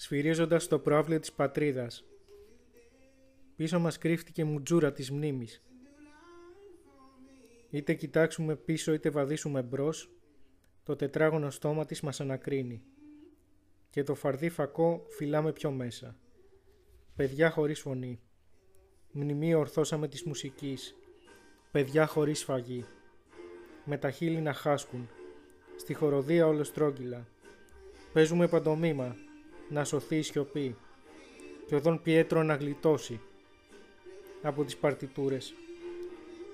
σφυρίζοντας το προάβλιο της πατρίδας. Πίσω μας κρύφτηκε μουτζούρα της μνήμης. Είτε κοιτάξουμε πίσω είτε βαδίσουμε μπρος, το τετράγωνο στόμα της μας ανακρίνει. Και το φαρδί φακό φυλάμε πιο μέσα. Παιδιά χωρίς φωνή. Μνημείο ορθώσαμε της μουσικής. Παιδιά χωρίς φαγή. Με τα χείλη να χάσκουν. Στη χοροδία όλο στρόγγυλα. Παίζουμε παντομήμα. Να σωθεί η σιωπή. Και ο Δον Πιέτρο να γλιτώσει. Από τις παρτιτούρες.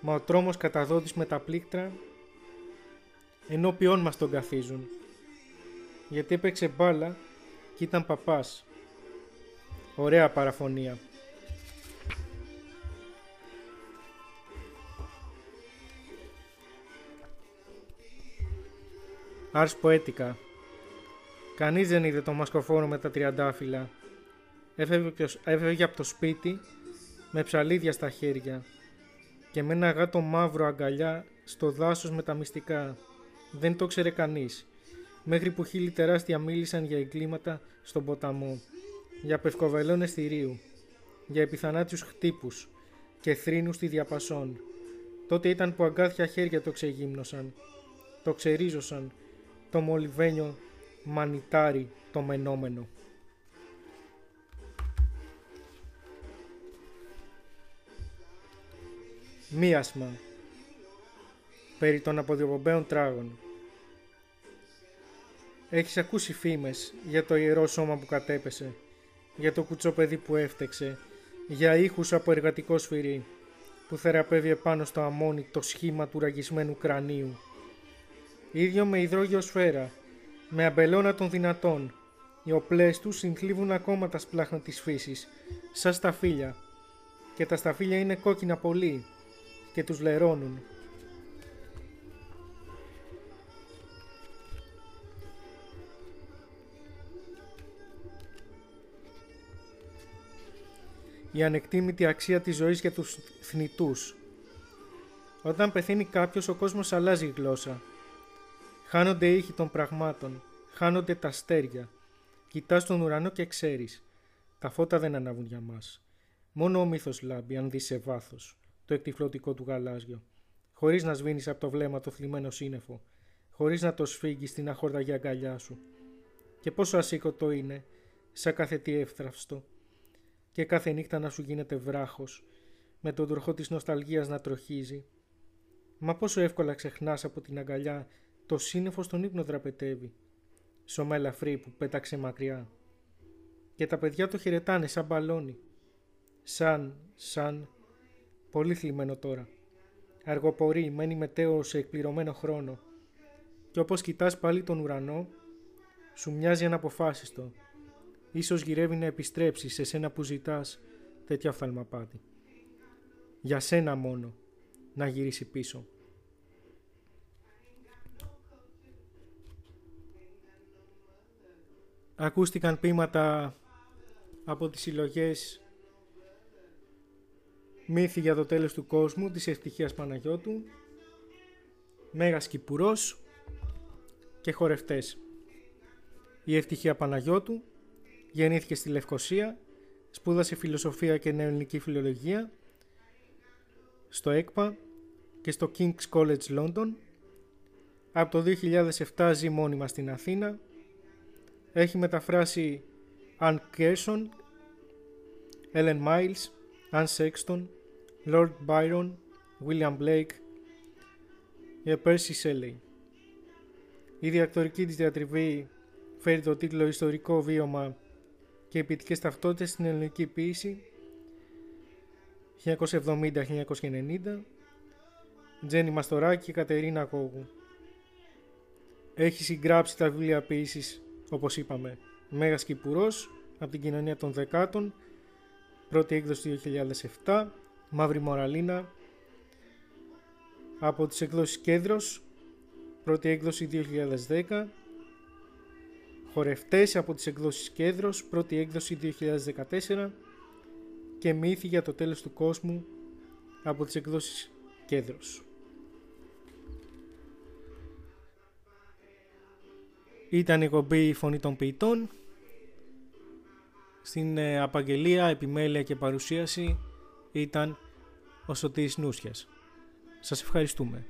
Μα ο τρόμος καταδότης με τα πλήκτρα ενώπιόν μας τον καθίζουν. Γιατί έπαιξε μπάλα και ήταν παπάς. Ωραία παραφωνία. Άρς ποέτικα. Κανείς δεν είδε το μασκοφόρο με τα τριαντάφυλλα. Έφευγε από το σπίτι με ψαλίδια στα χέρια και με ένα γάτο μαύρο αγκαλιά στο δάσος με τα μυστικά. Δεν το ξέρε κανείς. Μέχρι που χίλι τεράστια μίλησαν για εγκλήματα στον ποταμό, για πευκοβελώνες θηρίου, για επιθανάτιους χτύπους και θρήνους στη διαπασόν. Τότε ήταν που αγκάθια χέρια το ξεγύμνωσαν, το ξερίζωσαν, το μολυβένιο μανιτάρι το μενόμενο. Μίασμα περί των αποδιοπομπαίων τράγων. Έχεις ακούσει φήμες για το ιερό σώμα που κατέπεσε, για το κουτσόπεδι που έφτεξε, για ήχους από εργατικό σφυρί, που θεραπεύει επάνω στο αμόνι το σχήμα του ραγισμένου κρανίου. Ίδιο με υδρόγειο σφαίρα, με αμπελώνα των δυνατών, οι οπλές τους συνθλίβουν ακόμα τα σπλάχνα της φύσης, σαν σταφύλια, και τα σταφύλια είναι κόκκινα πολύ και τους λερώνουν. η ανεκτήμητη αξία της ζωής για τους θνητούς. Όταν πεθαίνει κάποιος ο κόσμος αλλάζει γλώσσα. Χάνονται οι ήχοι των πραγμάτων, χάνονται τα αστέρια. Κοιτάς τον ουρανό και ξέρεις. Τα φώτα δεν ανάβουν για μας. Μόνο ο μύθος λάμπει αν δεις σε βάθος το εκτυφλωτικό του γαλάζιο. Χωρίς να σβήνεις από το βλέμμα το θλιμμένο σύννεφο. Χωρίς να το σφίγγεις στην αχορδαγιά αγκαλιά σου. Και πόσο ασήκωτο είναι, σαν κάθε τι εύθραυστο, και κάθε νύχτα να σου γίνεται βράχος, με τον τροχό της νοσταλγίας να τροχίζει. Μα πόσο εύκολα ξεχνάς από την αγκαλιά το σύννεφο στον ύπνο δραπετεύει, σώμα ελαφρύ που πέταξε μακριά. Και τα παιδιά το χαιρετάνε σαν μπαλόνι. Σαν, σαν, πολύ θλιμμένο τώρα. Αργοπορεί, μένει μετέω σε εκπληρωμένο χρόνο. Και όπως κοιτάς πάλι τον ουρανό, σου μοιάζει αναποφάσιστο Ίσως γυρεύει να επιστρέψεις σε σένα που ζητάς τέτοια οφθαλμαπάτη. Για σένα μόνο να γυρίσει πίσω. Ακούστηκαν ποίηματα από τις συλλογές Μύθι για το τέλος του κόσμου της ευτυχίας Παναγιώτου Μέγας Κυπουρός και χορευτές. Η ευτυχία Παναγιώτου Γεννήθηκε στη Λευκοσία, σπούδασε φιλοσοφία και νεοελληνική φιλολογία στο ΕΚΠΑ και στο King's College London. Από το 2007 ζει μόνιμα στην Αθήνα. Έχει μεταφράσει Anne Gerson, Ellen Miles, Anne Sexton, Lord Byron, William Blake και Percy Shelley. Η διακτορική της διατριβή φέρει το τίτλο «Ιστορικό βίωμα και ποιητικές ταυτότητες στην ελληνική ποίηση 1970-1990 Τζένι Μαστοράκη και Κατερίνα Κόγου. Έχει συγγράψει τα βιβλία ποίησης, όπως είπαμε, Μέγας Κυπουρός από την κοινωνία των δεκάτων, πρώτη έκδοση 2007, Μαύρη Μοραλίνα από τις εκδόσεις Κέντρος, πρώτη έκδοση 2010 Χορευτές από τις εκδόσεις Κέντρος, πρώτη έκδοση 2014 και Μύθι για το τέλος του κόσμου από τις εκδόσεις Κέντρος. Ήταν η κομπή «Η Φωνή των Ποιητών». Στην ε, απαγγελία, επιμέλεια και παρουσίαση ήταν ο Σωτήρης Νούσιας. Σας ευχαριστούμε.